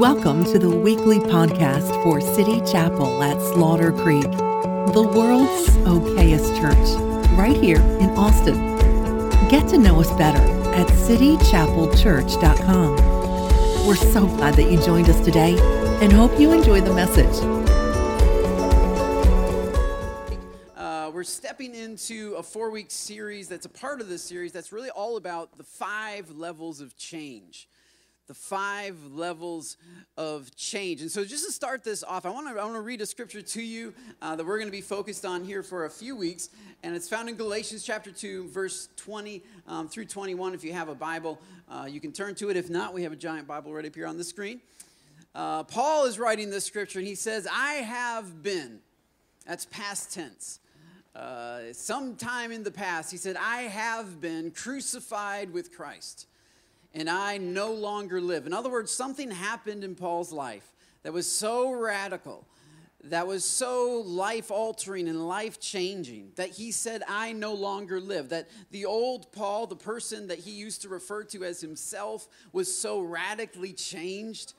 Welcome to the weekly podcast for City Chapel at Slaughter Creek, the world's okayest church, right here in Austin. Get to know us better at citychapelchurch.com. We're so glad that you joined us today and hope you enjoy the message. Uh, we're stepping into a four week series that's a part of this series that's really all about the five levels of change the five levels of change. And so, just to start this off, I want to I want to read a scripture to you uh, that we're going to be focused on here for a few weeks, and it's found in Galatians chapter two, verse twenty um, through twenty-one. If you have a Bible, uh, you can turn to it. If not, we have a giant Bible right up here on the screen. Uh, Paul is writing this scripture, and he says, "I have been." That's past tense. Uh, sometime in the past, he said, "I have been crucified with Christ." And I no longer live. In other words, something happened in Paul's life that was so radical, that was so life altering and life changing that he said, I no longer live. That the old Paul, the person that he used to refer to as himself, was so radically changed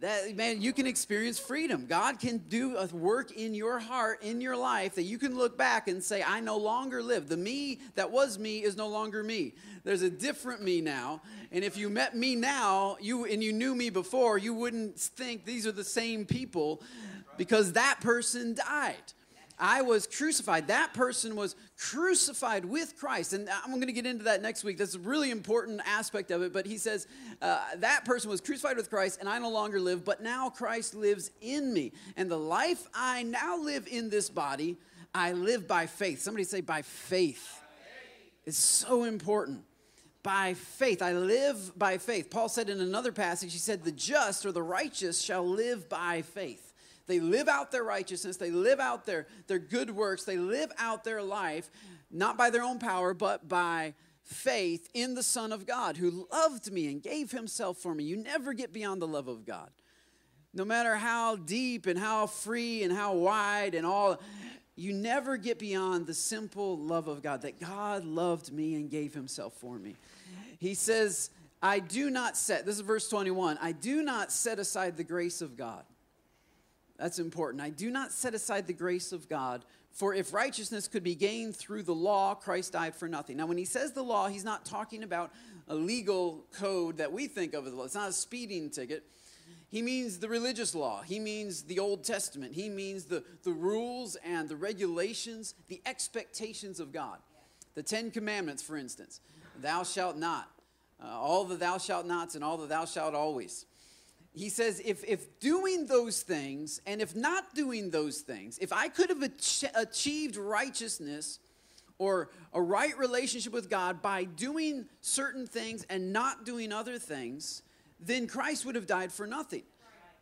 that man you can experience freedom. God can do a work in your heart in your life that you can look back and say i no longer live. The me that was me is no longer me. There's a different me now and if you met me now you and you knew me before you wouldn't think these are the same people because that person died I was crucified. That person was crucified with Christ. And I'm going to get into that next week. That's a really important aspect of it. But he says, uh, that person was crucified with Christ, and I no longer live, but now Christ lives in me. And the life I now live in this body, I live by faith. Somebody say, by faith. It's so important by faith. I live by faith. Paul said in another passage, he said, The just or the righteous shall live by faith. They live out their righteousness, they live out their, their good works, they live out their life, not by their own power, but by faith in the Son of God who loved me and gave himself for me. You never get beyond the love of God. No matter how deep and how free and how wide and all, you never get beyond the simple love of God that God loved me and gave himself for me. He says, I do not set, this is verse 21, I do not set aside the grace of God. That's important. I do not set aside the grace of God, for if righteousness could be gained through the law, Christ died for nothing. Now, when he says the law, he's not talking about a legal code that we think of as law. It's not a speeding ticket. He means the religious law. He means the Old Testament. He means the, the rules and the regulations, the expectations of God. The Ten Commandments, for instance. Thou shalt not. Uh, all the thou shalt nots and all the thou shalt always he says, if, if doing those things and if not doing those things, if I could have ach- achieved righteousness or a right relationship with God by doing certain things and not doing other things, then Christ would have died for nothing.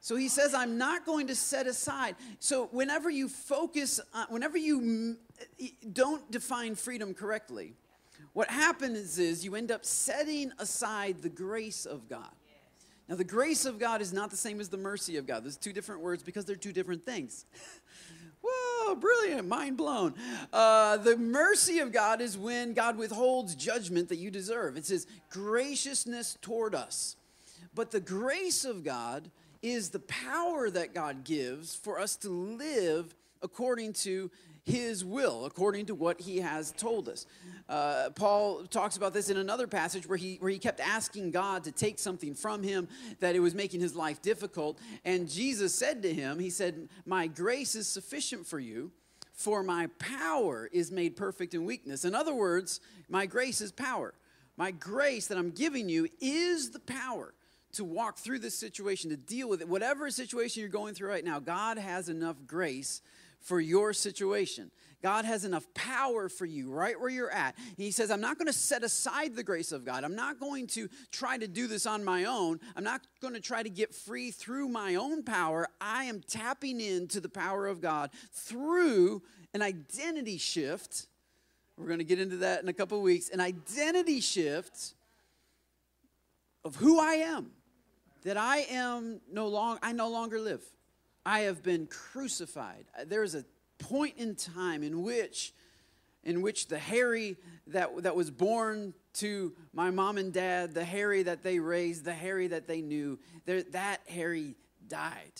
So he says, I'm not going to set aside. So whenever you focus, on, whenever you don't define freedom correctly, what happens is you end up setting aside the grace of God. Now, the grace of God is not the same as the mercy of God. There's two different words because they're two different things. Whoa, brilliant, mind blown. Uh, the mercy of God is when God withholds judgment that you deserve. It's His graciousness toward us. But the grace of God is the power that God gives for us to live according to his will according to what he has told us. Uh, Paul talks about this in another passage where he, where he kept asking God to take something from him that it was making his life difficult. And Jesus said to him, He said, My grace is sufficient for you, for my power is made perfect in weakness. In other words, my grace is power. My grace that I'm giving you is the power to walk through this situation, to deal with it. Whatever situation you're going through right now, God has enough grace for your situation. God has enough power for you right where you're at. He says, I'm not going to set aside the grace of God. I'm not going to try to do this on my own. I'm not going to try to get free through my own power. I am tapping into the power of God through an identity shift. We're going to get into that in a couple weeks. An identity shift of who I am. That I am no longer, I no longer live. I have been crucified. Uh, there is a point in time in which, in which the Harry that, that was born to my mom and dad, the Harry that they raised, the Harry that they knew. That Harry died.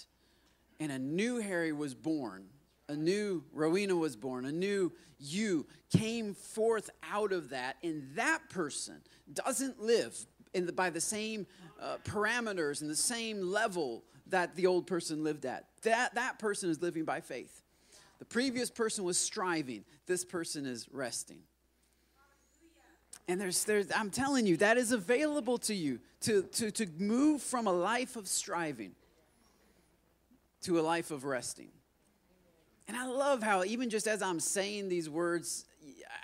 And a new Harry was born. A new Rowena was born. A new you came forth out of that. And that person doesn't live the, by the same uh, parameters and the same level that the old person lived at. That, that person is living by faith. The previous person was striving, this person is resting. And there's, there's, I'm telling you, that is available to you to, to, to move from a life of striving to a life of resting. And I love how, even just as I'm saying these words,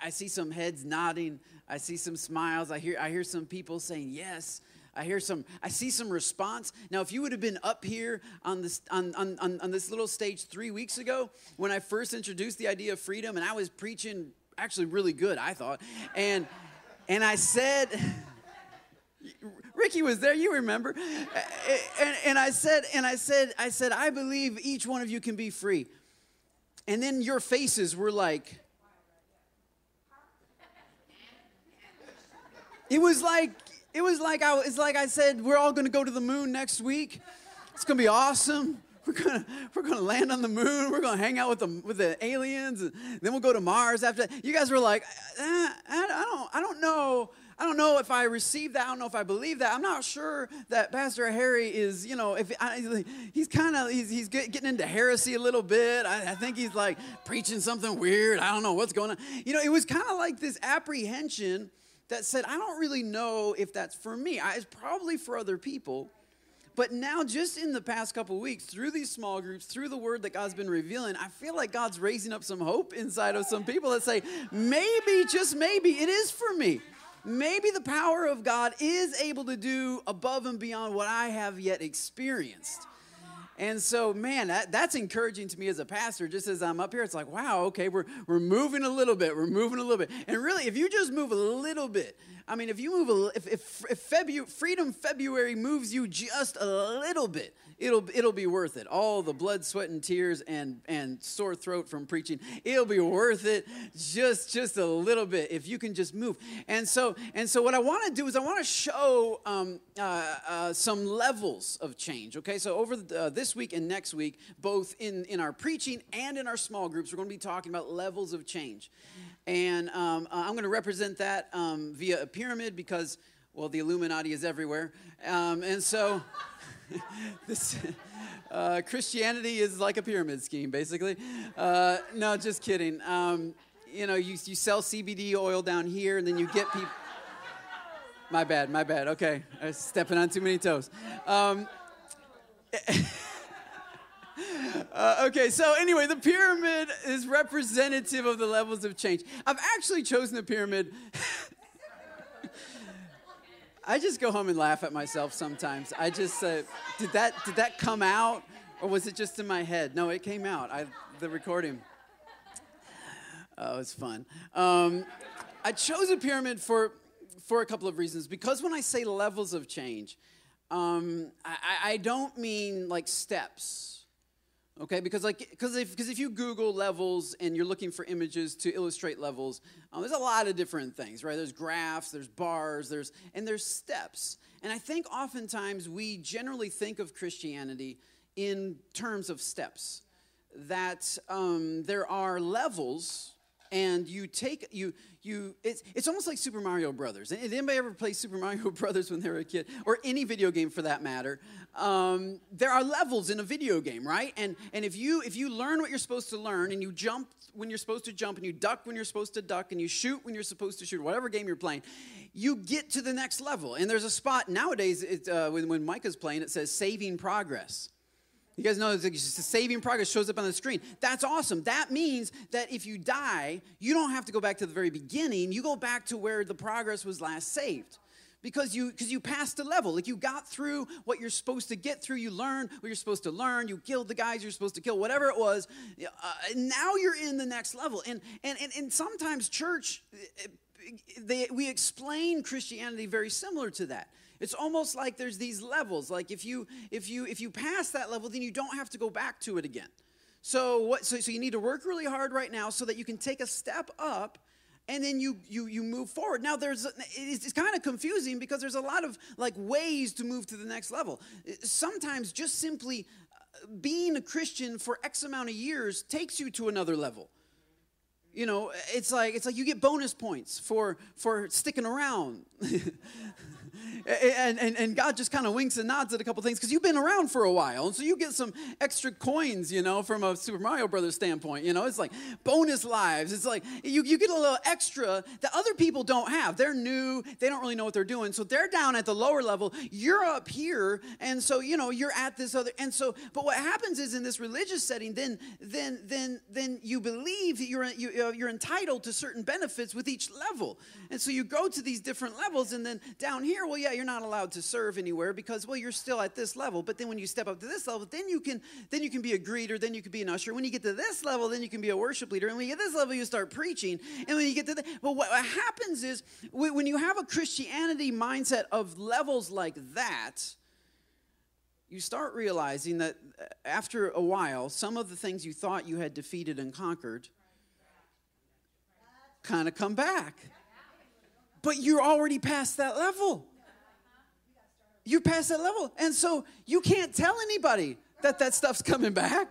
I see some heads nodding, I see some smiles, I hear, I hear some people saying, Yes. I hear some, I see some response. Now, if you would have been up here on this, on, on, on, on this little stage three weeks ago when I first introduced the idea of freedom, and I was preaching actually really good, I thought, and and I said, Ricky was there, you remember. And, and I said, and I said, I said, I believe each one of you can be free. And then your faces were like, it was like, it was like I, it's like I said, we're all gonna go to the moon next week. It's gonna be awesome. We're gonna, we're gonna land on the moon. We're gonna hang out with the, with the aliens, and then we'll go to Mars after that. You guys were like, eh, I, I don't, I don't know. I don't know if I received that. I don't know if I believe that. I'm not sure that Pastor Harry is, you know, if I, he's kind of he's, he's getting into heresy a little bit. I, I, think he's like preaching something weird. I don't know what's going on. You know, it was kind of like this apprehension that said, I don't really know if that's for me. I, it's probably for other people. But now, just in the past couple weeks, through these small groups, through the word that God's been revealing, I feel like God's raising up some hope inside of some people that say, maybe, just maybe, it is for me. Maybe the power of God is able to do above and beyond what I have yet experienced. And so, man, that, that's encouraging to me as a pastor. Just as I'm up here, it's like, wow, okay, we're, we're moving a little bit. We're moving a little bit. And really, if you just move a little bit, I mean, if you move a, if, if, if Freedom February moves you just a little bit, it'll it'll be worth it. All the blood, sweat, and tears and and sore throat from preaching, it'll be worth it. Just just a little bit if you can just move. And so and so what I want to do is I want to show um, uh, uh, some levels of change. Okay, so over the, uh, this week and next week, both in in our preaching and in our small groups, we're going to be talking about levels of change. And um, uh, I'm going to represent that um, via a pyramid because, well, the Illuminati is everywhere. Um, and so. this uh, Christianity is like a pyramid scheme, basically. Uh, no, just kidding. Um, you know, you, you sell CBD oil down here, and then you get people. My bad, my bad. Okay, I was stepping on too many toes. Um, uh, okay, so anyway, the pyramid is representative of the levels of change. I've actually chosen the pyramid I just go home and laugh at myself sometimes. I just uh, did that did that come out or was it just in my head? No, it came out. I the recording. Oh, was fun. Um, I chose a pyramid for for a couple of reasons. Because when I say levels of change, um, I, I don't mean like steps okay because like because if because if you google levels and you're looking for images to illustrate levels um, there's a lot of different things right? There's graphs there's bars there's and there's steps. And i think oftentimes we generally think of christianity in terms of steps that um, there are levels and you take you you it's, it's almost like super mario brothers. Did anybody ever play super mario brothers when they were a kid? Or any video game for that matter. Um, there are levels in a video game right? And and if you if you learn what you're supposed to learn and you jump when you're supposed to jump and you duck when you're supposed to duck and you shoot when you're supposed to shoot whatever game you're playing you get to the next level. And there's a spot nowadays it, uh, when, when micah's playing it says saving progress you guys know it's saving progress shows up on the screen. That's awesome. That means that if you die, you don't have to go back to the very beginning. You go back to where the progress was last saved. Because you because you passed a level. Like you got through what you're supposed to get through, you learned what you're supposed to learn, you killed the guys you're supposed to kill, whatever it was. Uh, now you're in the next level. And and and, and sometimes church they, we explain Christianity very similar to that. It's almost like there's these levels. Like if you if you if you pass that level, then you don't have to go back to it again. So what so, so you need to work really hard right now so that you can take a step up and then you you you move forward now there's it's, it's kind of confusing because there's a lot of like ways to move to the next level sometimes just simply uh, being a christian for x amount of years takes you to another level you know it's like it's like you get bonus points for for sticking around and, and, and God just kind of winks and nods at a couple things because you've been around for a while. And so you get some extra coins, you know, from a Super Mario Brothers standpoint. You know, it's like bonus lives. It's like you, you get a little extra that other people don't have. They're new, they don't really know what they're doing. So they're down at the lower level. You're up here. And so, you know, you're at this other. And so, but what happens is in this religious setting, then, then, then, then you believe that you're, you, uh, you're entitled to certain benefits with each level. And so you go to these different levels. And then down here, well, yeah, you're not allowed to serve anywhere because well you're still at this level. But then when you step up to this level then you can then you can be a greeter then you can be an usher. When you get to this level then you can be a worship leader. And when you get this level you start preaching. And when you get to the but what happens is when you have a christianity mindset of levels like that you start realizing that uh, after a while some of the things you thought you had defeated and conquered kind of come back. But you're already past that level. You're past that level. And so you can't tell anybody that that stuff's coming back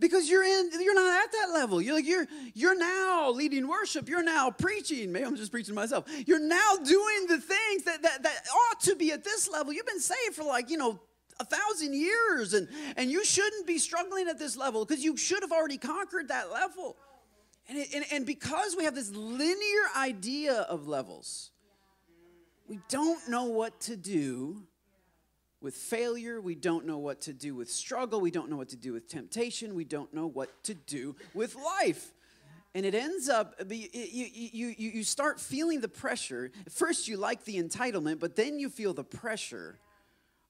because you're in you're not at that level. You're like you're you're now leading worship. You're now preaching. Maybe i'm just preaching to myself. You're now doing the things that, that that ought to be at this level. You've been saved for like you know a thousand years and and you shouldn't be struggling at this level because you should have already conquered that level. And, it, and, and because we have this linear idea of levels, we don't know what to do with failure. We don't know what to do with struggle. We don't know what to do with temptation. We don't know what to do with life. And it ends up, you, you, you, you start feeling the pressure. First, you like the entitlement, but then you feel the pressure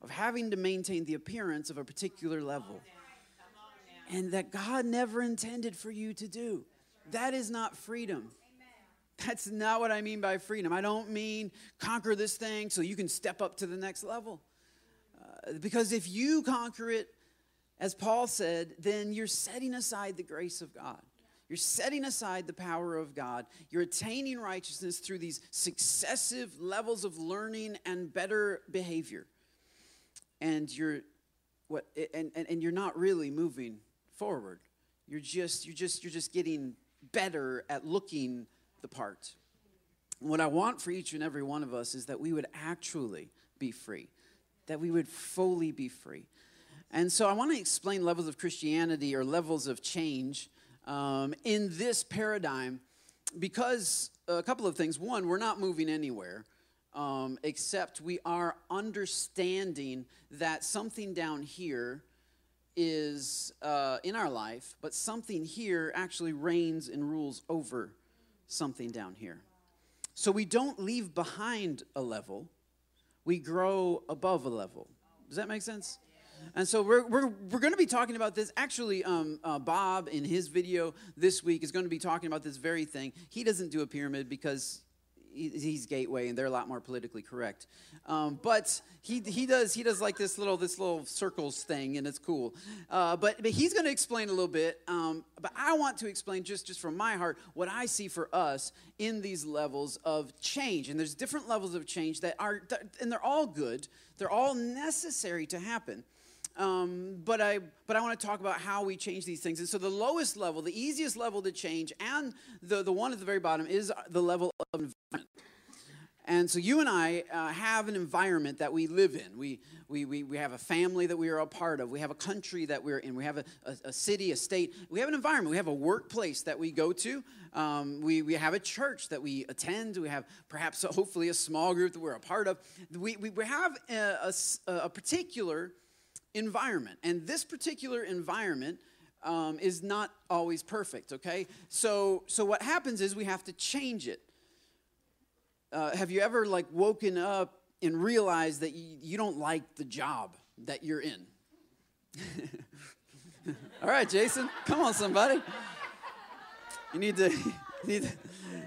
of having to maintain the appearance of a particular level. And that God never intended for you to do. That is not freedom. That's not what I mean by freedom. I don't mean conquer this thing so you can step up to the next level. Uh, because if you conquer it, as Paul said, then you're setting aside the grace of God. You're setting aside the power of God. You're attaining righteousness through these successive levels of learning and better behavior. And you're what and, and, and you're not really moving forward. You're just you're just you're just getting better at looking the part. What I want for each and every one of us is that we would actually be free, that we would fully be free. And so I want to explain levels of Christianity or levels of change um, in this paradigm because a couple of things. One, we're not moving anywhere. Um, except we are understanding that something down here is uh, in our life, but something here actually reigns and rules over something down here. So we don't leave behind a level, we grow above a level. Does that make sense? And so we're, we're, we're going to be talking about this. Actually, um, uh, Bob, in his video this week, is going to be talking about this very thing. He doesn't do a pyramid because he's gateway and they're a lot more politically correct. Um, but he, he does he does like this little this little circles thing and it's cool. Uh, but, but he's going to explain a little bit um, but i want to explain just just from my heart what i see for us in these levels of change. And there's different levels of change that are and they're all good. They're all necessary to happen um, but I but I want to talk about how we change these things. And so the lowest level, the easiest level to change, and the the one at the very bottom is the level of environment. And so you and I uh, have an environment that we live in. We, we, we, we have a family that we are a part of. We have a country that we're in. We have a, a, a city, a state. We have an environment. We have a workplace that we go to. Um, we, we have a church that we attend. We have perhaps, hopefully, a small group that we're a part of. We, we, we have a, a, a particular environment. And this particular environment um, is not always perfect, okay? So, so what happens is we have to change it. Uh, have you ever like woken up and realized that you, you don't like the job that you're in? all right, Jason, come on, somebody. You need to, you need to,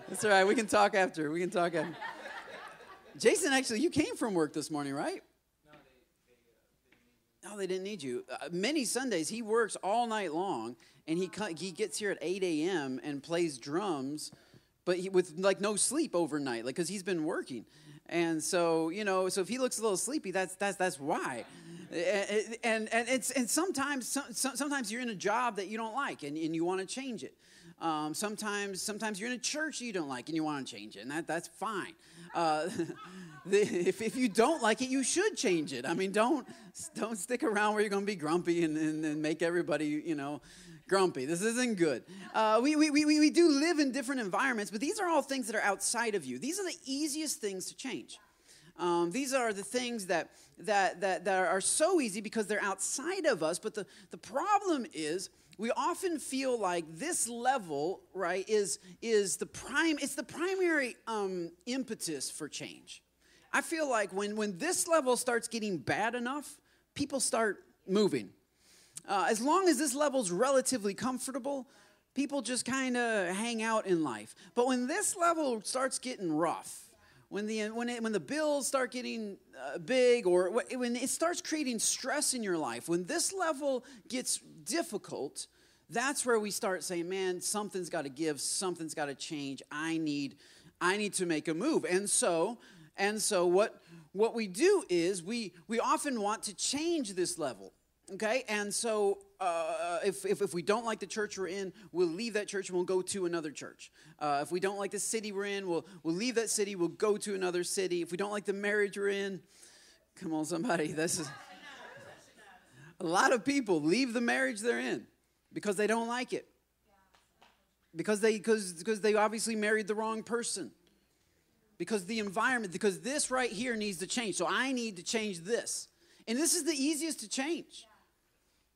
that's all right. We can talk after. We can talk after. Jason, actually, you came from work this morning, right? They didn't need you. Uh, many Sundays he works all night long, and he he gets here at 8 a.m. and plays drums but he, with like no sleep overnight, like because he's been working. And so, you know, so if he looks a little sleepy, that's that's that's why. And and it's and sometimes sometimes you're in a job that you don't like and, and you want to change it. Um, sometimes sometimes you're in a church you don't like and you want to change it, and that that's fine. Uh, if, if you don't like it, you should change it. I mean, don't don't stick around where you're going to be grumpy and, and, and make everybody, you know, grumpy. This isn't good. Uh, we, we, we, we do live in different environments, but these are all things that are outside of you. These are the easiest things to change. Um, these are the things that, that, that, that are so easy because they're outside of us. But the, the problem is, we often feel like this level, right, is, is the prime, it's the primary um, impetus for change. I feel like when, when this level starts getting bad enough, people start moving. Uh, as long as this level's relatively comfortable, people just kind of hang out in life. But when this level starts getting rough, when the when it, when the bills start getting uh, big, or when it starts creating stress in your life, when this level gets difficult, that's where we start saying, "Man, something's got to give. Something's got to change. I need I need to make a move." And so and so what what we do is we we often want to change this level okay and so uh, if, if, if, we don't like the church we're in we'll leave that church and we'll go to another church. Uh, if we don't like the city we're in we'll, we'll leave that city we'll go to another city. If we don't like the marriage we're in come on somebody this is a lot of people leave the marriage they're in because they don't like it. Because they because because they obviously married the wrong person. Because the environment because this right here needs to change. So i need to change this. And this is the easiest to change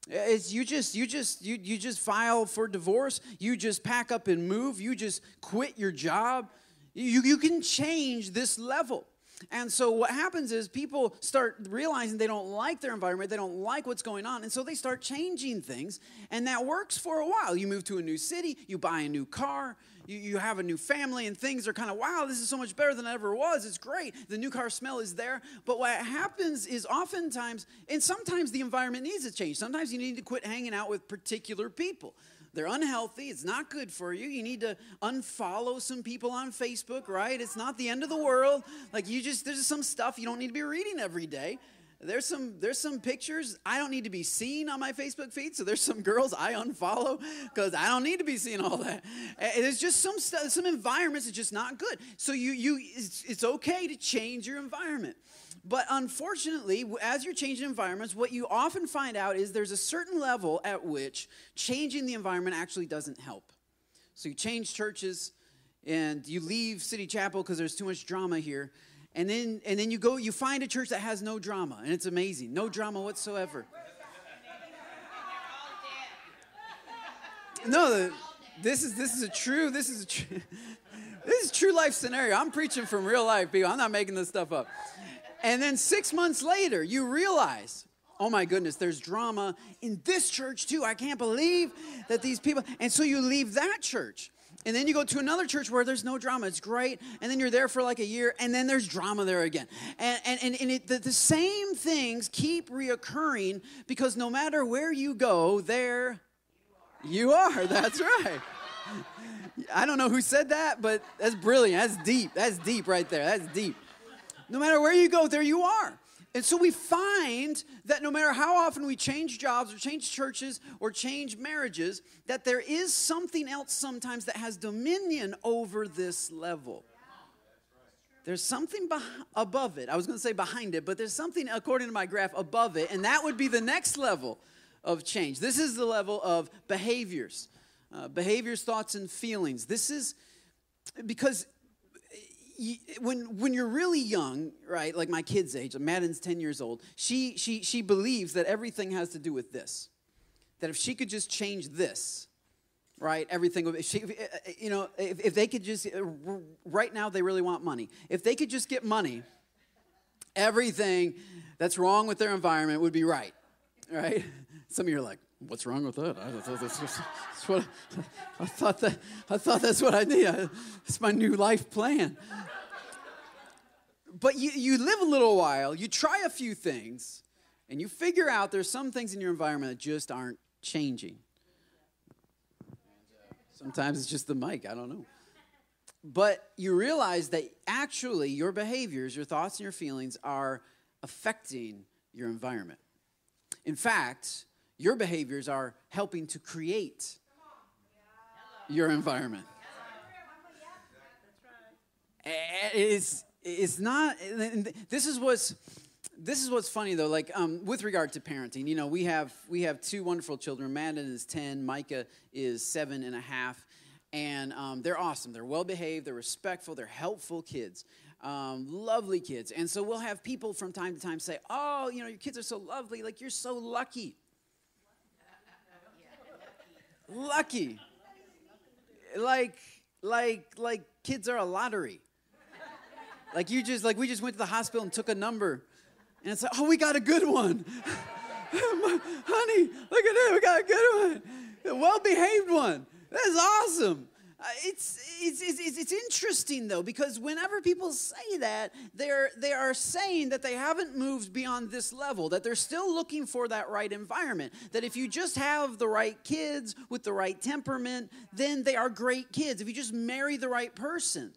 it's you just you just you, you just file for divorce. You just pack up and move. You just quit your job. You, you can change this level. And so what happens is people start realizing they don't like their environment, they don't like what's going on, and so they start changing things. And that works for a while. You move to a new city, you buy a new car, you, you have a new family and things are kind of, wow, this is so much better than it ever was. It's great. The new car smell is there. But what happens is oftentimes, and sometimes the environment needs to change. Sometimes you need to quit hanging out with particular people. They're unhealthy. It's not good for you. You need to unfollow some people on Facebook, right? It's not the end of the world. Like you just, there's some stuff you don't need to be reading every day there's some there's some pictures I don't need to be seen on my Facebook feed. So there's some girls I unfollow because I don't need to be seeing all that. And there's just some stuff, some environments that's just not good. So you you it's, it's okay to change your environment. But unfortunately, as you're changing environments, what you often find out is there's a certain level at which changing the environment actually doesn't help. So you change churches and you leave City Chapel because there's too much drama here and then and then you go you find a church that has no drama and it's amazing. No drama whatsoever. No this is this is a true this is a true this is true life scenario. I'm preaching from real life people. I'm not making this stuff up. And then six months later you realize oh my goodness there's drama in this church too. I can't believe that these people and so you leave that church and then you go to another church where there's no drama. It's great. And then you're there for like a year, and then there's drama there again. And, and, and, and it, the, the same things keep reoccurring because no matter where you go, there you are. That's right. I don't know who said that, but that's brilliant. That's deep. That's deep right there. That's deep. No matter where you go, there you are. And so we find that no matter how often we change jobs or change churches or change marriages, that there is something else sometimes that has dominion over this level. There's something above it. I was going to say behind it, but there's something, according to my graph, above it, and that would be the next level of change. This is the level of behaviors, uh, behaviors, thoughts, and feelings. This is because when when you're really young, right? Like my kid's age, Madden's 10 years old. She she she believes that everything has to do with this. That if she could just change this, right? Everything would. She, uh, uh, you know, if, if they could just uh, right now they really want money. If they could just get money, everything that's wrong with their environment would be right, right? Some of you are like, What's wrong with that? I thought that's, that's what I thought that I thought that's what I need. It's my new life plan. But you, you live a little while, you try a few things, and you figure out there's some things in your environment that just aren't changing. Sometimes it's just the mic, I don't know. but you realize that actually your behaviors, your thoughts, and your feelings are affecting your environment. In fact, your behaviors are helping to create your environment. It's, it's not, this is what's, this is what's funny though like um, with regard to parenting you know we have we have two wonderful children. Madden is 10 micah is seven and a half and um, they're awesome. They're well behaved they're respectful they're helpful kids um, lovely kids. And so we'll have people from time to time say oh you know your kids are so lovely like you're so lucky lucky. Like like like kids are a lottery. Like you just like we just went to the hospital and took a number and it's like oh we got a good one. Honey look at that we got a good one. A well-behaved one. That's awesome uh, it's, it's, it's, it's interesting though because whenever people say that they're they are saying that they haven't moved beyond this level that they're still looking for that right environment that if you just have the right kids with the right temperament then they are great kids. If you just marry the right person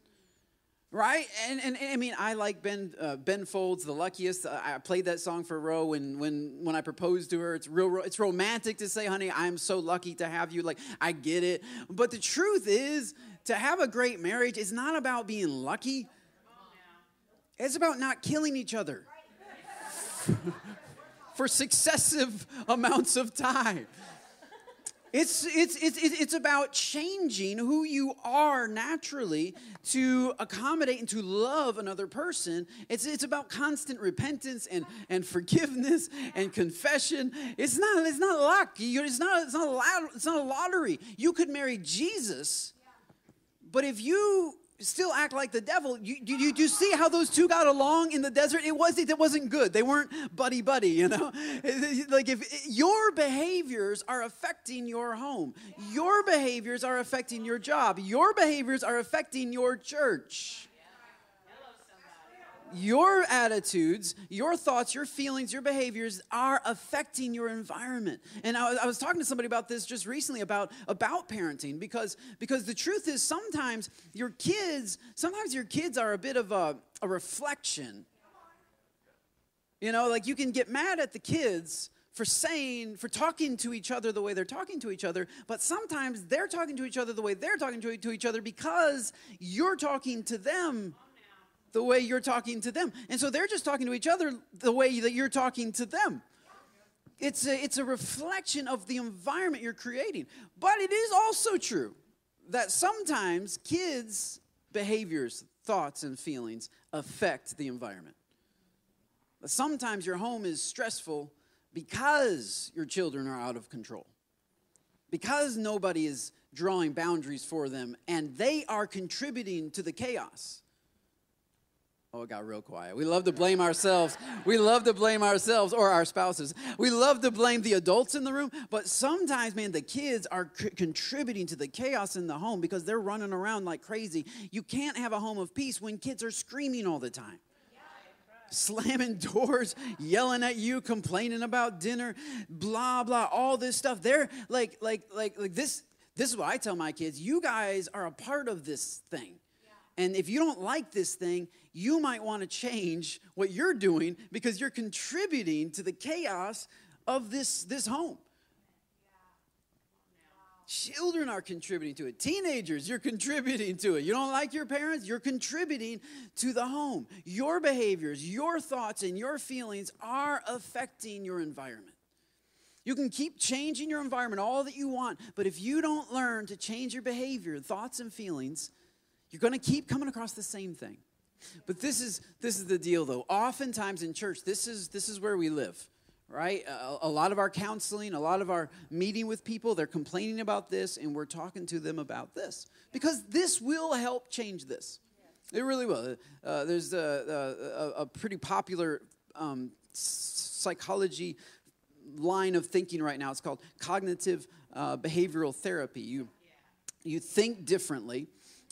right? And, and, and, i mean i like ben uh, ben folds the luckiest. I played that song for ro when when when i proposed to her. It's real it's romantic to say honey i'm so lucky to have you. Like i get it. But the truth is to have a great marriage is not about being lucky. It's about not killing each other for successive amounts of time it's, it's, it's, it's about changing who you are naturally to accommodate and to love another person. It's, it's about constant repentance and, and forgiveness and confession. It's not, it's not luck. It's not, it's, not a, lot, it's not a lottery. You could marry Jesus, but if you still act like the devil. You, you, you, see how those two got along in the desert? It wasn't, it wasn't good. They weren't buddy buddy, you know? like if your behaviors are affecting your home, your behaviors are affecting your job, your behaviors are affecting your church your attitudes, your thoughts, your feelings, your behaviors are affecting your environment. And I, I, was talking to somebody about this just recently about, about parenting because, because the truth is sometimes your kids, sometimes your kids are a bit of a, a reflection. You know, like you can get mad at the kids for saying, for talking to each other the way they're talking to each other, but sometimes they're talking to each other the way they're talking to, to each other because you're talking to them the way you're talking to them. And so they're just talking to each other the way that you're talking to them. It's a, it's a reflection of the environment you're creating. But it is also true that sometimes kids' behaviors, thoughts, and feelings affect the environment. Sometimes your home is stressful because your children are out of control, because nobody is drawing boundaries for them, and they are contributing to the chaos. Oh, it got real quiet. We love to blame ourselves. We love to blame ourselves or our spouses. We love to blame the adults in the room, but sometimes, man, the kids are c- contributing to the chaos in the home because they're running around like crazy. You can't have a home of peace when kids are screaming all the time. Slamming doors, yelling at you, complaining about dinner, blah blah, all this stuff. They're like, like, like, like this. This is what I tell my kids. You guys are a part of this thing. And if you don't like this thing, you might want to change what you're doing because you're contributing to the chaos of this, this home. Children are contributing to it. Teenagers, you're contributing to it. You don't like your parents, you're contributing to the home. Your behaviors, your thoughts, and your feelings are affecting your environment. You can keep changing your environment all that you want, but if you don't learn to change your behavior, thoughts, and feelings, you're going to keep coming across the same thing. But this is this is the deal though. Oftentimes in church, this is this is where we live, right? A, a, lot of our counseling, a lot of our meeting with people, they're complaining about this and we're talking to them about this because this will help change this. It really will. Uh, there's a, a, a, pretty popular um, psychology line of thinking right now. It's called cognitive uh, behavioral therapy. You you think differently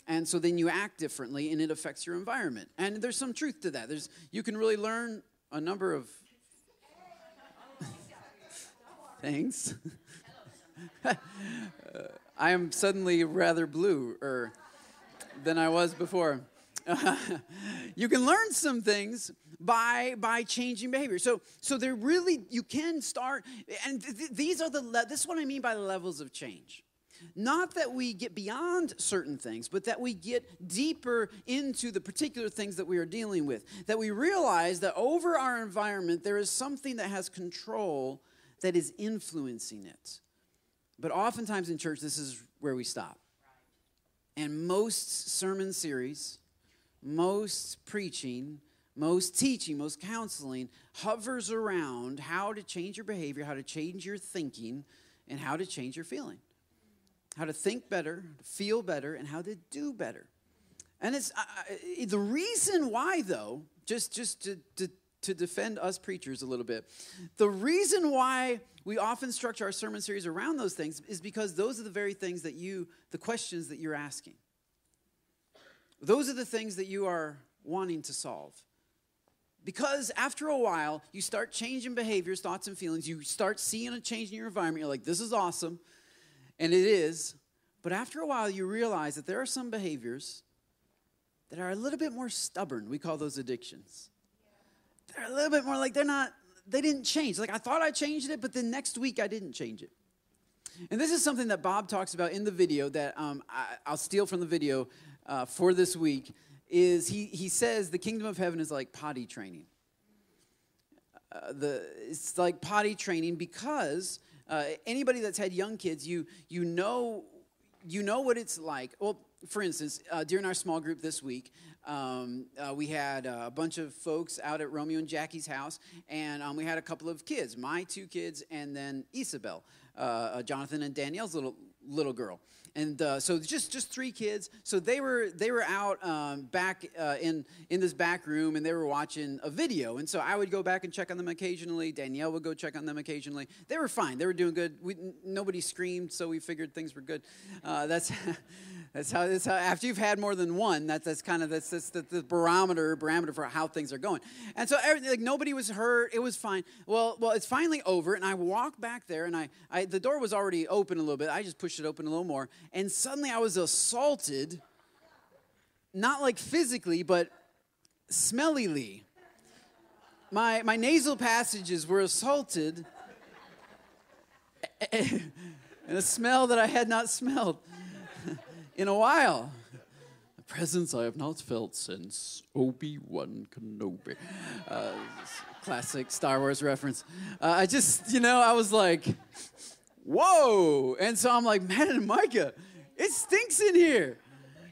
and so then you act differently and it affects your environment and there's some truth to that there's you can really learn a number of things uh, i am suddenly rather blue or than I was before. you can learn some things by by changing behavior. So so there really you can start, and th- th- these are the le- this is what I mean by the levels of change. Not that we get beyond certain things, but that we get deeper into the particular things that we are dealing with. That we realize that over our environment, there is something that has control that is influencing it. But oftentimes in church, this is where we stop. And most sermon series, most preaching, most teaching, most counseling hovers around how to change your behavior, how to change your thinking, and how to change your feeling how to think better, to feel better, and how to do better. And it's uh, the reason why, though, just just to, to to defend us preachers a little bit, the reason why we often structure our sermon series around those things is because those are the very things that you, the questions that you're asking. Those are the things that you are wanting to solve. Because after a while, you start changing behaviors, thoughts, and feelings. You start seeing a change in your environment. You're like, this is awesome. And it is. But after a while, you realize that there are some behaviors that are a little bit more stubborn. We call those addictions. They're a little bit more like they're not, they didn't change. Like I thought I changed it, but then next week I didn't change it. And this is something that Bob talks about in the video that um, I, will steal from the video uh, for this week. Is he, he says the kingdom of heaven is like potty training. Uh, the, it's like potty training because uh, anybody that's had young kids, you you know you know what it's like. Well, for instance, uh, during our small group this week, um, uh, we had a bunch of folks out at Romeo and Jackie's house, and um, we had a couple of kids, my two kids, and then Isabel, uh, uh Jonathan and Danielle's little little girl and uh, so just just three kids. So they were they were out um, back uh, in in this back room, and they were watching a video. And so I would go back and check on them occasionally. Danielle would go check on them occasionally. They were fine. They were doing good. We, nobody screamed, so we figured things were good. Uh, that's. That's how, that's how, after you've had more than one, that's, that's kind of, that's, that's the, the barometer, barometer for how things are going. And so like nobody was hurt. It was fine. Well, well, it's finally over. And I walk back there and I, I, the door was already open a little bit. I just pushed it open a little more. And suddenly I was assaulted, not like physically, but smellily. My, my nasal passages were assaulted in a smell that I had not smelled in a while. A presence I have not felt since Obi Wan Kenobi. Uh, classic Star Wars reference. Uh, I just, you know, I was like, whoa. And so I'm like, Madden Micah, it stinks in here.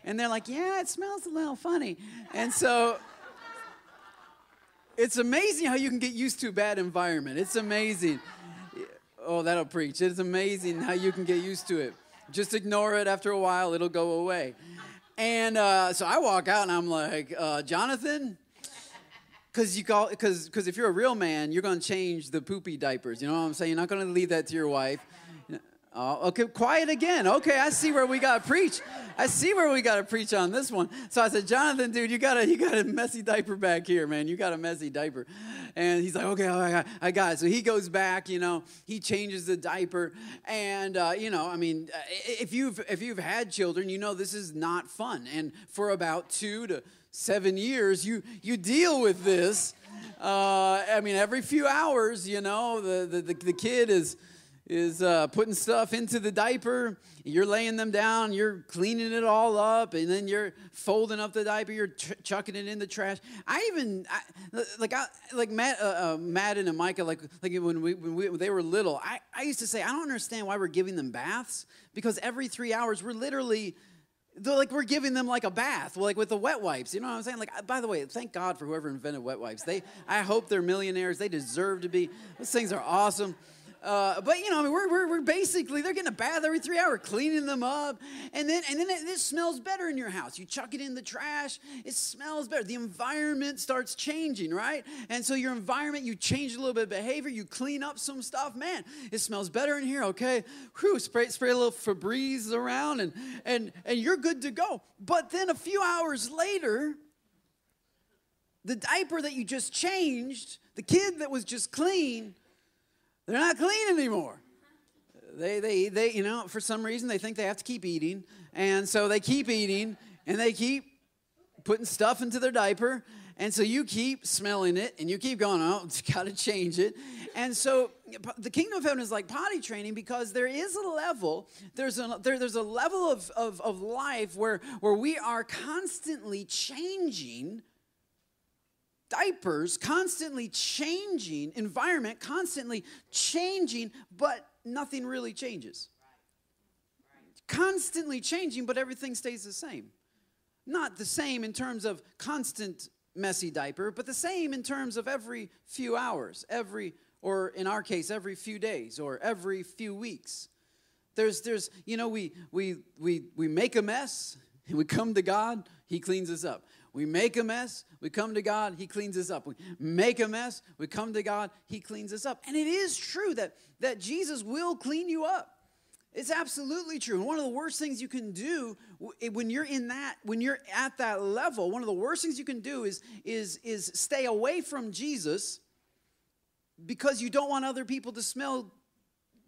And they're like, yeah, it smells a little funny. And so it's amazing how you can get used to a bad environment. It's amazing. Oh, that'll preach. It's amazing how you can get used to it. Just ignore it. After a while, it'll go away. And uh, so I walk out and I'm like, uh, Jonathan, because you call because because if you're a real man, you're gonna change the poopy diapers. You know what I'm saying? You're not gonna leave that to your wife. Oh, okay, quiet again. Okay, I see where we got to preach. I see where we got to preach on this one. So I said, Jonathan, dude, you got a you got a messy diaper back here, man. You got a messy diaper. And he's like, okay, I got, I got it. So he goes back, you know, he changes the diaper, and uh, you know, I mean, uh, if you've if you've had children, you know this is not fun. And for about two to seven years, you you deal with this. Uh, I mean, every few hours, you know, the the, the, the kid is is uh, putting stuff into the diaper. You're laying them down. You're cleaning it all up, and then you're folding up the diaper. You're ch- chucking it in the trash. I even I, like I, like Matt, uh, uh, Madden and Micah. Like like when we when, we, when they were little, I, I used to say I don't understand why we're giving them baths because every three hours we're literally like we're giving them like a bath, like with the wet wipes. You know what I'm saying? Like, by the way, thank God for whoever invented wet wipes. They, I hope they're millionaires. They deserve to be. Those things are awesome. Uh, but you know, I mean, we're, we're, we're, basically they're getting a bath every three hours, cleaning them up, and then and then it, it, smells better in your house. You chuck it in the trash, it smells better. The environment starts changing, right? And so your environment, you change a little bit of behavior, you clean up some stuff. Man, it smells better in here. Okay, whew, spray spray a little Febreze around, and and and you're good to go. But then a few hours later, the diaper that you just changed, the kid that was just clean they're not clean anymore. They, they, they, you know, for some reason they think they have to keep eating. And so they keep eating. and they keep putting stuff into their diaper. And so you keep smelling it and you keep going, oh, it's got to change it. And so the kingdom of heaven is like potty training because there is a level, there's a, there, there's a level of, of, of life where, where we are constantly changing diapers, constantly changing environment, constantly changing, but nothing really changes. Constantly changing, but everything stays the same. Not the same in terms of constant messy diaper, but the same in terms of every few hours, every, or in our case, every few days or every few weeks. There's, there's, you know, we, we, we, we make a mess and we come to God, He cleans us up. We make a mess, we come to God, He cleans us up. We make a mess, we come to God, He cleans us up. And it is true that, that Jesus will clean you up. It's absolutely true. And one of the worst things you can do when you're in that, when you're at that level, one of the worst things you can do is, is, is stay away from Jesus because you don't want other people to smell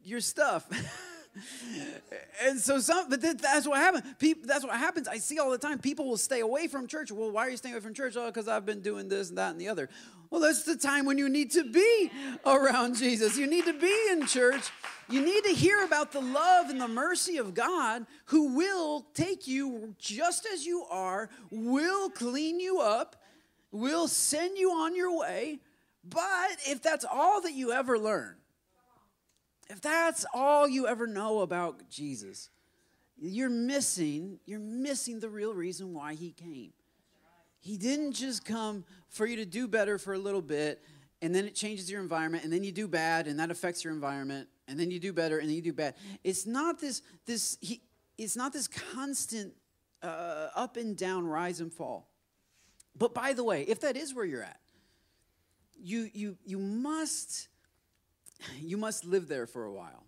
your stuff. and so some, but that's what happens. People, that's what happens. I see all the time. People will stay away from church. Well, why are you staying away from church? Oh, because I've been doing this and that and the other. Well, that's the time when you need to be around Jesus. You need to be in church. You need to hear about the love and the mercy of God who will take you just as you are, will clean you up, will send you on your way. But if that's all that you ever learn, if that's all you ever know about Jesus, you're missing, you're missing the real reason why he came. He didn't just come for you to do better for a little bit and then it changes your environment and then you do bad and that affects your environment and then you do better and then you do bad. It's not this this he it's not this constant uh, up and down rise and fall. But by the way, if that is where you're at, you you you must you must live there for a while.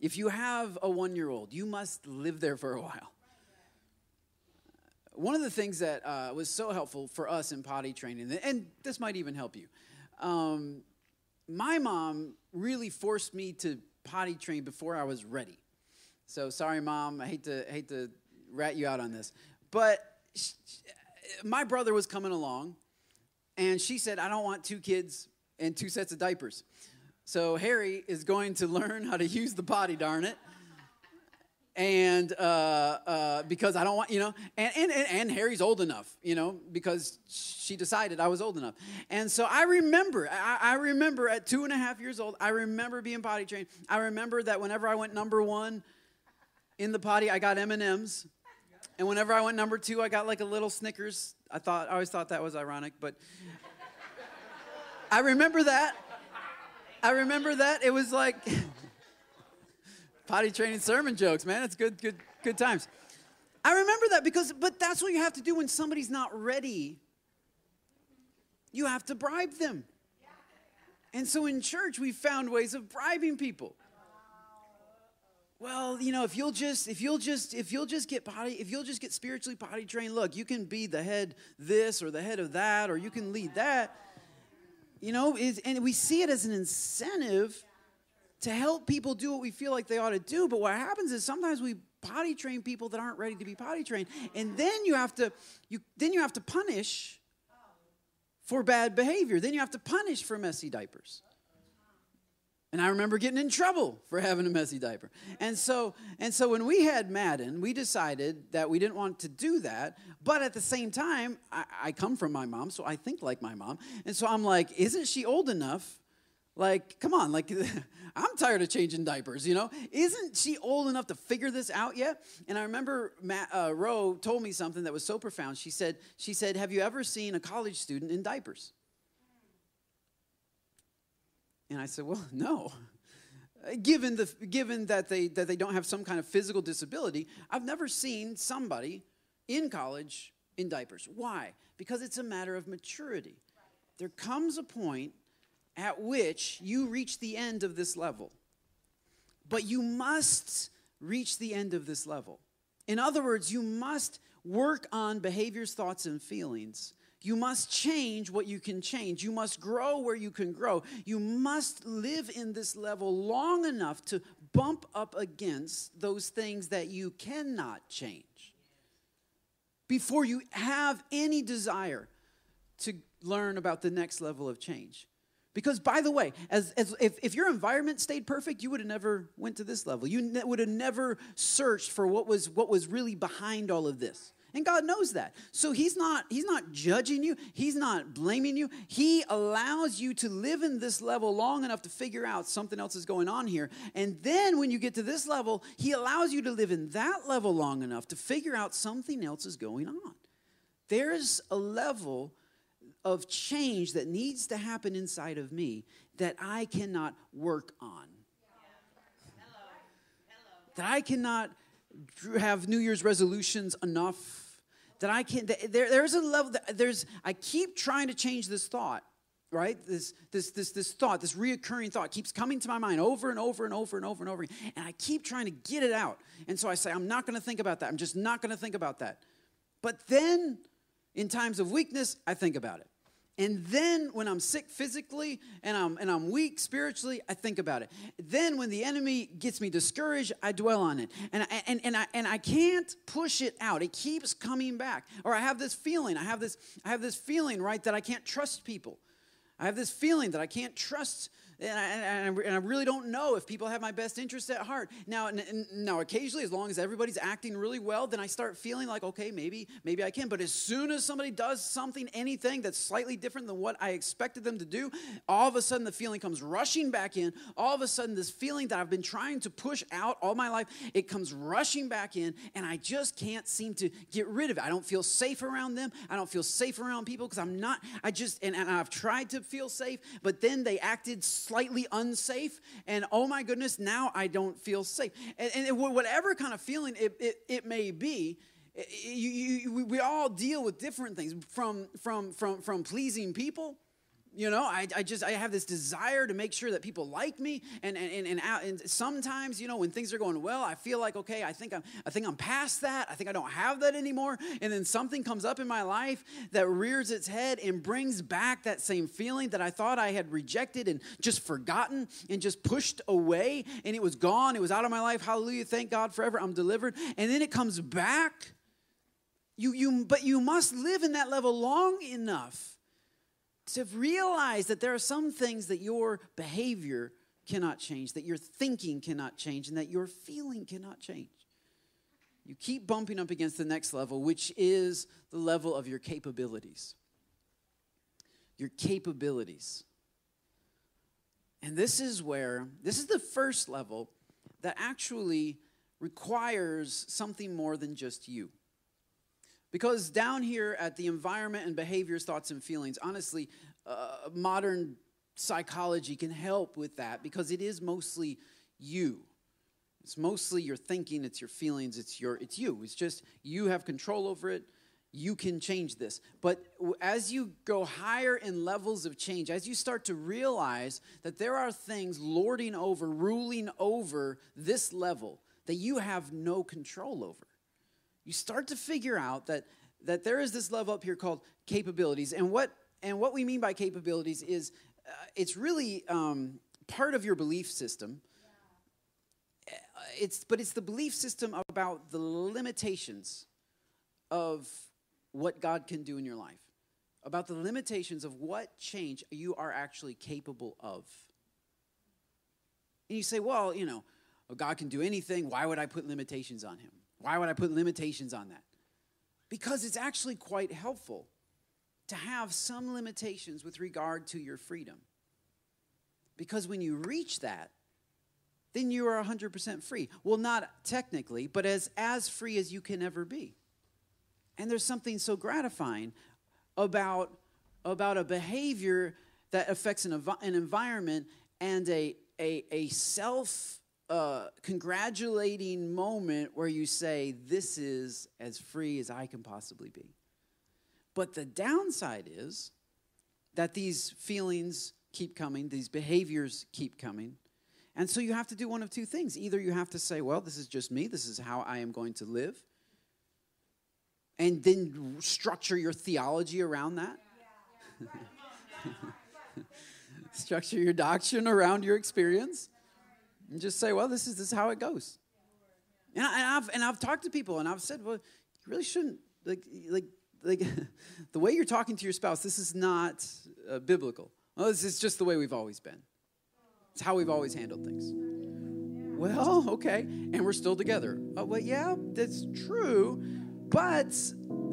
If you have a one year old, you must live there for a while. One of the things that uh, was so helpful for us in potty training, and this might even help you, um, my mom really forced me to potty train before I was ready. So sorry, mom. I hate to hate to rat you out on this, but she, my brother was coming along, and she said, "I don't want two kids and two sets of diapers." So Harry is going to learn how to use the potty, darn it. And uh, uh, because I don't want, you know, and, and, and Harry's old enough, you know, because she decided I was old enough. And so I remember, I, I remember at two and a half years old, I remember being potty trained. I remember that whenever I went number one in the potty, I got M&Ms. And whenever I went number two, I got like a little Snickers. I thought, I always thought that was ironic, but I remember that. I remember that. It was like potty training sermon jokes, man. It's good, good, good times. I remember that because, but that's what you have to do when somebody's not ready. You have to bribe them. And so in church, we found ways of bribing people. Well, you know, if you'll just, if you'll just, if you'll just get potty, if you'll just get spiritually potty trained, look, you can be the head this or the head of that, or you can lead that. You know, is, and we see it as an incentive to help people do what we feel like they ought to do. But what happens is sometimes we potty train people that aren't ready to be potty trained, and then you have to you then you have to punish for bad behavior. Then you have to punish for messy diapers. And I remember getting in trouble for having a messy diaper. And so, and so when we had Madden, we decided that we didn't want to do that. But at the same time, I, I come from my mom, so I think like my mom. And so I'm like, isn't she old enough? Like, come on, like, I'm tired of changing diapers, you know? Isn't she old enough to figure this out yet? And I remember Matt, uh, Roe told me something that was so profound. She said, she said, have you ever seen a college student in diapers? And I said, Well, no. Uh, given, the, given that, they, that they don't have some kind of physical disability, I've never seen somebody in college in diapers. Why? Because it's a matter of maturity. There comes a point at which you reach the end of this level. But you must reach the end of this level. In other words, you must work on behaviors, thoughts, and feelings you must change what you can change. You must grow where you can grow. You must live in this level long enough to bump up against those things that you cannot change. before you have any desire to learn about the next level of change. Because by the way, as, as if, if your environment stayed perfect, you would have never went to this level. You ne- would have never searched for what was what was really behind all of this. And God knows that. So he's not he's not judging you, he's not blaming you. He allows you to live in this level long enough to figure out something else is going on here. And then when you get to this level, he allows you to live in that level long enough to figure out something else is going on. There's a level of change that needs to happen inside of me that I cannot work on. That I cannot have New Year's resolutions enough. That I can, there, there's a level, that, there's, I keep trying to change this thought right? This this this this thought this reoccurring thought keeps coming to my mind over and over and over and over and over again, and i keep trying to get it out. And so i say i'm not going to think about that. I'm just not going to think about that. But then in times of weakness i think about it and then when I'm sick physically and I'm, and I'm weak spiritually, I think about it. Then when the enemy gets me discouraged, I dwell on it. And, I, and, and, I, and I can't push it out. It keeps coming back. Or I have this feeling, I have this, I have this feeling, right, that I can't trust people. I have this feeling that I can't trust and I, and, I, and I, really don't know if people have my best interest at heart. Now, now, occasionally, as long as everybody's acting really well, then I start feeling like, okay, maybe, maybe I can. But as soon as somebody does something, anything that's slightly different than what I expected them to do, all of a sudden the feeling comes rushing back in. All of a sudden, this feeling that I've been trying to push out all my life, it comes rushing back in, and I just can't seem to get rid of it. I don't feel safe around them. I don't feel safe around people because I'm not. I just and, and I've tried to feel safe, but then they acted slightly unsafe, and oh my goodness, now I don't feel safe. And, and whatever kind of feeling it, it, it may be, you, you, we all deal with different things from, from, from, from pleasing people you know, I, I just I have this desire to make sure that people like me, and and, and and sometimes you know when things are going well, I feel like okay, I think I'm I think I'm past that. I think I don't have that anymore. And then something comes up in my life that rears its head and brings back that same feeling that I thought I had rejected and just forgotten and just pushed away, and it was gone. It was out of my life. Hallelujah! Thank God forever. I'm delivered. And then it comes back. You you but you must live in that level long enough to realize that there are some things that your behavior cannot change, that your thinking cannot change, and that your feeling cannot change. You keep bumping up against the next level, which is the level of your capabilities. Your capabilities. And this is where, this is the first level that actually requires something more than just you. Because down here at the environment and behaviors, thoughts, and feelings, honestly, uh, modern psychology can help with that because it is mostly you. It's mostly your thinking, it's your feelings, it's your it's you. It's just you have control over it. You can change this. But as you go higher in levels of change, as you start to realize that there are things lording over, ruling over this level that you have no control over you start to figure out that that there is this level up here called capabilities. And what and what we mean by capabilities is uh, it's really um, part of your belief system. Uh, it's but it's the belief system about the limitations of what god can do in your life about the limitations of what change you are actually capable of. And you say well you know god can do anything. Why would i put limitations on him why would I put limitations on that? Because it's actually quite helpful to have some limitations with regard to your freedom. Because when you reach that, then you are 100% free. Well, not technically, but as, as free as you can ever be. And there's something so gratifying about, about a behavior that affects an, an environment and a, a, a self a congratulating moment where you say, This is as free as I can possibly be. But the downside is that these feelings keep coming, these behaviors keep coming. And so you have to do one of two things. Either you have to say, Well, this is just me, this is how I am going to live. And then structure your theology around that. structure your doctrine around your experience and just say, well, this is, this is how it goes. And, I, have and I've talked to people and I've said, well, you really shouldn't like, like, like the way you're talking to your spouse, this is not uh, biblical. Well, this is just the way we've always been. It's how we've always handled things. Well, okay, and we're still together. Oh, well, yeah, that's true, but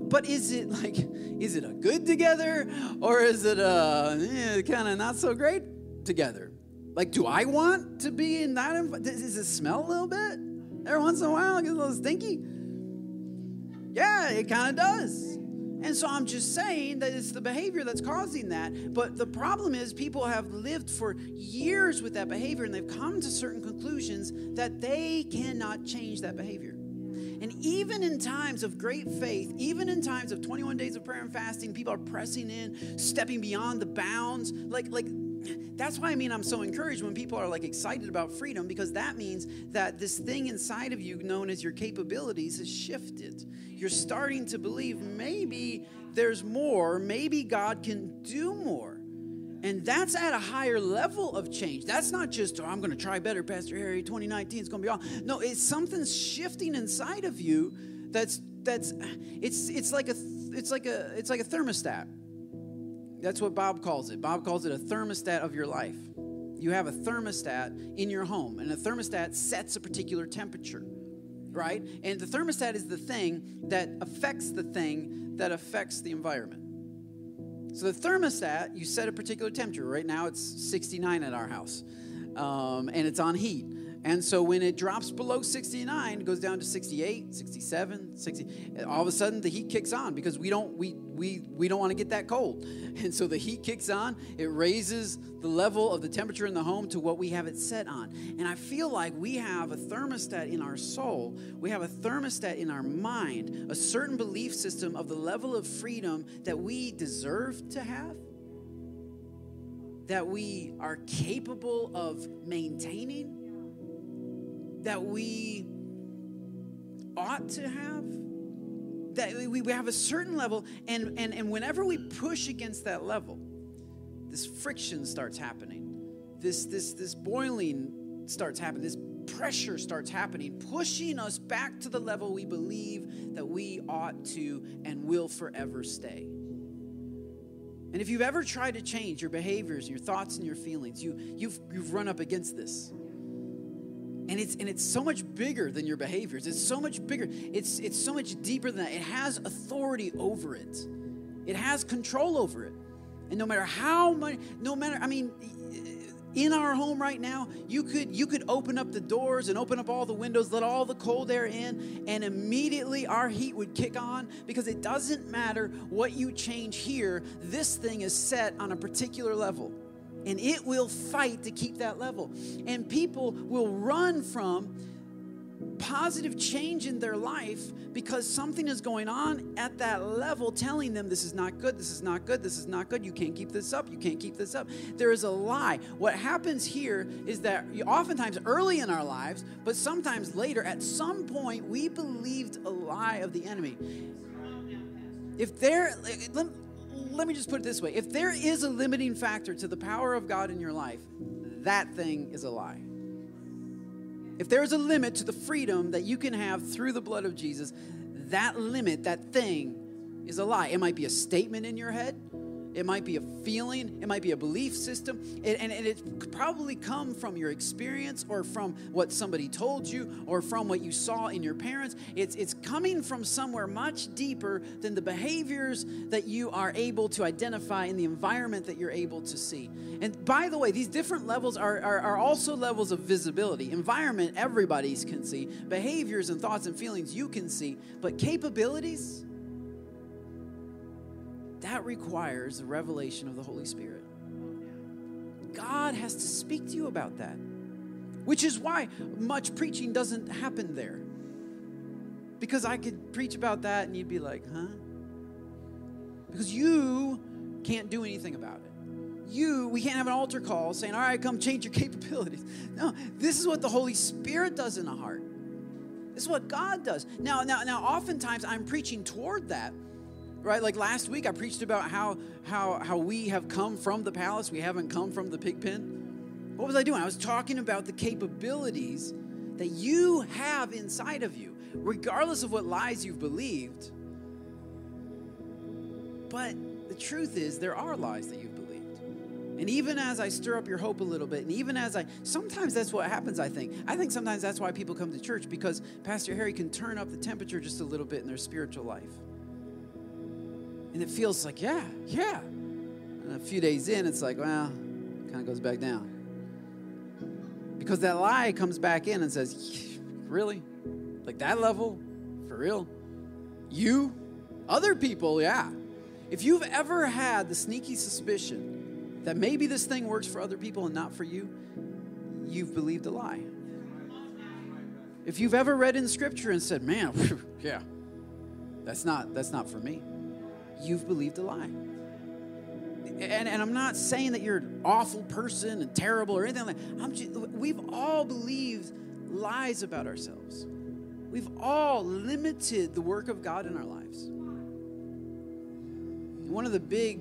but is it like is it a good together or is it a eh, kind of not so great together? Like, do I want to be in that? Env- does it smell a little bit every once in a while? It gets a little stinky. Yeah, it kind of does. And so I'm just saying that it's the behavior that's causing that. But the problem is, people have lived for years with that behavior and they've come to certain conclusions that they cannot change that behavior. And even in times of great faith, even in times of 21 days of prayer and fasting, people are pressing in, stepping beyond the bounds. Like, like that's why I mean I'm so encouraged when people are like excited about freedom because that means that this thing inside of you known as your capabilities has shifted. You're starting to believe maybe there's more, maybe God can do more. And that's at a higher level of change. That's not just, oh, I'm going to try better, Pastor Harry, 2019 is going to be all. No, it's something shifting inside of you that's that's it's it's like a it's like a it's like a thermostat. That's what Bob calls it. Bob calls it a thermostat of your life. You have a thermostat in your home, and a thermostat sets a particular temperature, right? And the thermostat is the thing that affects the thing that affects the environment. So the thermostat, you set a particular temperature. Right now it's 69 at our house, um, and it's on heat. And so when it drops below 69, it goes down to 68, 67, 60. All of a sudden the heat kicks on because we don't we we we don't want to get that cold. And so the heat kicks on, it raises the level of the temperature in the home to what we have it set on. And I feel like we have a thermostat in our soul, we have a thermostat in our mind, a certain belief system of the level of freedom that we deserve to have that we are capable of maintaining that we ought to have that we, we have a certain level and, and and whenever we push against that level this friction starts happening. This this this boiling starts happening. This pressure starts happening pushing us back to the level we believe that we ought to and will forever stay. And if you've ever tried to change your behaviors your thoughts and your feelings you you've you've run up against this and it's and it's so much bigger than your behaviors. It's so much bigger. It's it's so much deeper than that. It has authority over it. It has control over it. And no matter how much no matter i mean in our home right now you could you could open up the doors and open up all the windows let all the cold air in and immediately our heat would kick on because it doesn't matter what you change here. This thing is set on a particular level and it will fight to keep that level. And people will run from positive change in their life because something is going on at that level telling them this is not good, this is not good, this is not good, you can't keep this up, you can't keep this up. There is a lie. What happens here is that oftentimes early in our lives, but sometimes later, at some point, we believed a lie of the enemy. If there, let, me just put it this way if there is a limiting factor to the power of God in your life, that thing is a lie. If there's a limit to the freedom that you can have through the blood of Jesus, that limit, that thing, is a lie. It might be a statement in your head, it might be a feeling, it might be a belief system, and, and, and, it probably come from your experience or from what somebody told you or from what you saw in your parents. It's, it's coming from somewhere much deeper than the behaviors that you are able to identify in the environment that you're able to see. And by the way, these different levels are, are, are also levels of visibility. Environment, everybody's can see. Behaviors and thoughts and feelings, you can see. But capabilities, that requires the revelation of the Holy Spirit. God has to speak to you about that, which is why much preaching doesn't happen there. Because I could preach about that and you'd be like, huh? Because you can't do anything about it. You, we can't have an altar call saying, all right, come change your capabilities. No, this is what the Holy Spirit does in a heart. This is what God does. Now, now, now, oftentimes I'm preaching toward that right like last week i preached about how how how we have come from the palace we haven't come from the pig pen what was i doing i was talking about the capabilities that you have inside of you regardless of what lies you've believed But the truth is, there are lies that you've believed. And even as I stir up your hope a little bit, and even as I, sometimes that's what happens, I think. I think sometimes that's why people come to church because Pastor Harry can turn up the temperature just a little bit in their spiritual life. And it feels like, yeah, yeah. And a few days in, it's like, well, it kind of goes back down. Because that lie comes back in and says, really? Like that level? For real? You? Other people, yeah. If you've ever had the sneaky suspicion that maybe this thing works for other people and not for you, you've believed a lie. If you've ever read in scripture and said, "Man, yeah. That's not that's not for me." You've believed a lie. And, and I'm not saying that you're an awful person and terrible or anything like that. I'm just, we've all believed lies about ourselves. We've all limited the work of God in our lives. One of the big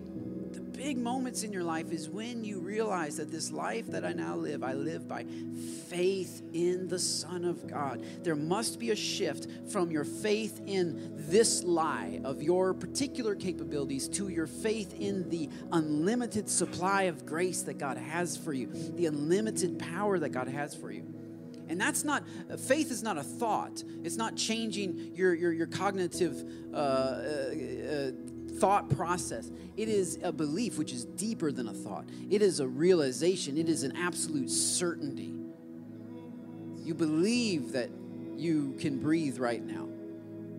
big moments in your life is when you realize that this life that I now live, I live by faith in the Son of God. There must be a shift from your faith in this lie of your particular capabilities to your faith in the unlimited supply of grace that God has for you, the unlimited power that God has for you. And that's not, faith is not a thought. It's not changing your, your, your cognitive uh, uh, uh, thought process. It is a belief which is deeper than a thought. It is a realization. It is an absolute certainty. You believe that you can breathe right now.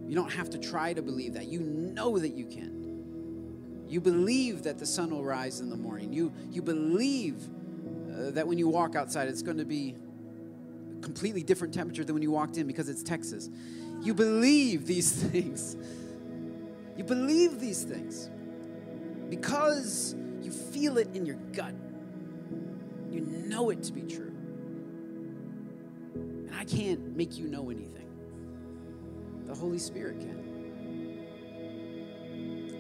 You don't have to try to believe that. You know that you can. You believe that the sun will rise in the morning. You, you believe uh, that when you walk outside, it's going to be completely different temperature than when you walked in because it's Texas. You believe these things. You believe these things because you feel it in your gut. You know it to be true. And I can't make you know anything, the Holy Spirit can.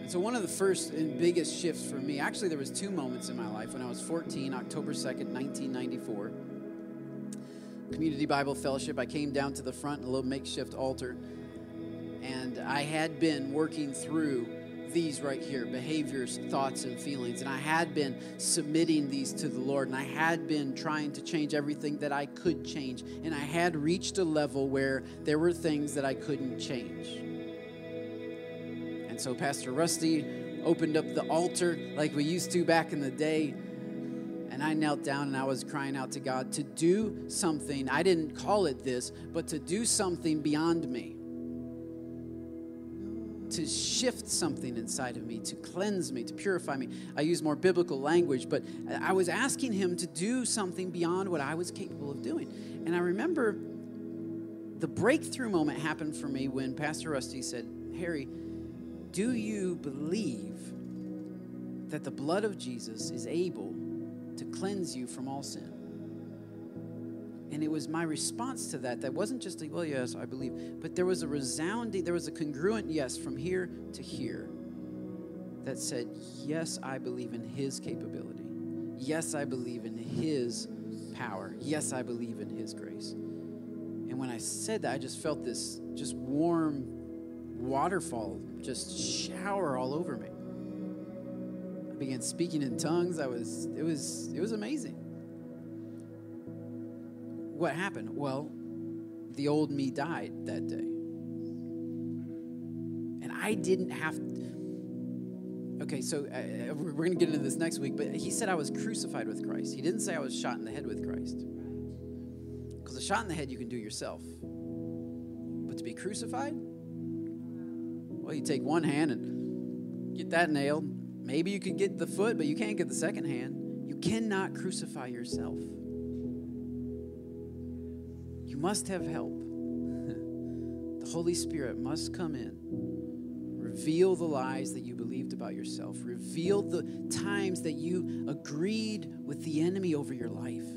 And so one of the first and biggest shifts for me, actually there was two moments in my life when I was 14, October 2nd, 1994. Community Bible Fellowship, I came down to the front, a little makeshift altar and I had been working through these right here behaviors, thoughts, and feelings. And I had been submitting these to the Lord, and I had been trying to change everything that I could change. And I had reached a level where there were things that I couldn't change. And so Pastor Rusty opened up the altar like we used to back in the day. And I knelt down and I was crying out to God to do something. I didn't call it this, but to do something beyond me to shift something inside of me, to cleanse me, to purify me. I use more biblical language, but I was asking him to do something beyond what I was capable of doing. And I remember the breakthrough moment happened for me when Pastor Rusty said, Harry, do you believe that the blood of Jesus is able to cleanse you from all sin? And it was my response to that that wasn't just a, well, yes, I believe, but there was a resounding, there was a congruent yes from here to here that said, yes, I believe in his capability. Yes, I believe in his power. Yes, I believe in his grace. And when I said that, I just felt this just warm waterfall just shower all over me. I began speaking in tongues. I was it was it was amazing what happened? Well, the old me died that day. And I didn't have. Okay, so uh, uh we're going to get into this next week, but he said I was crucified with Christ. He didn't say I was shot in the head with Christ. Because a shot in the head you can do yourself. But to be crucified? Well, you take one hand and get that nailed. Maybe you could get the foot, but you can't get the second hand. You cannot crucify yourself must have help. the Holy Spirit must come in, reveal the lies that you believed about yourself, reveal the times that you agreed with the enemy over your life.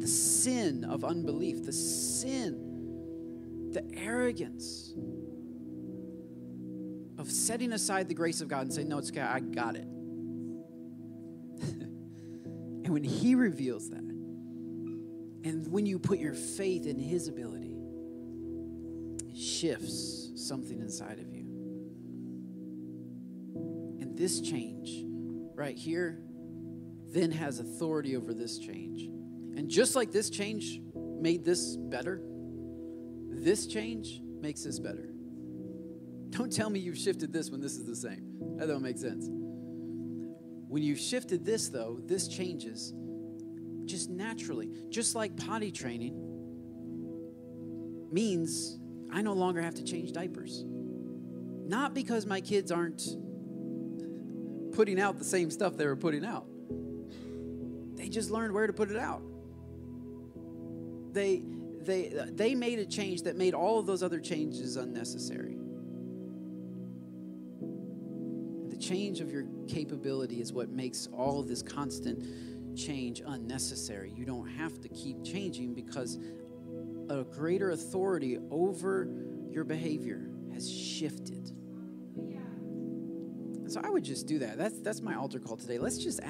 The sin of unbelief, the sin, the arrogance of setting aside the grace of God and saying, No, it's okay, I got it. and when He reveals that, and when you put your faith in His ability, it shifts something inside of you. And this change right here then has authority over this change. And just like this change made this better, this change makes this better. Don't tell me you've shifted this when this is the same. That don't make sense. When you've shifted this, though, this changes just naturally. Just like potty training means I no longer have to change diapers. Not because my kids aren't putting out the same stuff they were putting out. They just learned where to put it out. They they they made a change that made all of those other changes unnecessary. The change of your capability is what makes all of this constant change unnecessary. You don't have to keep changing because a greater authority over your behavior has shifted. So I would just do that. That's that's my altar call today. Let's just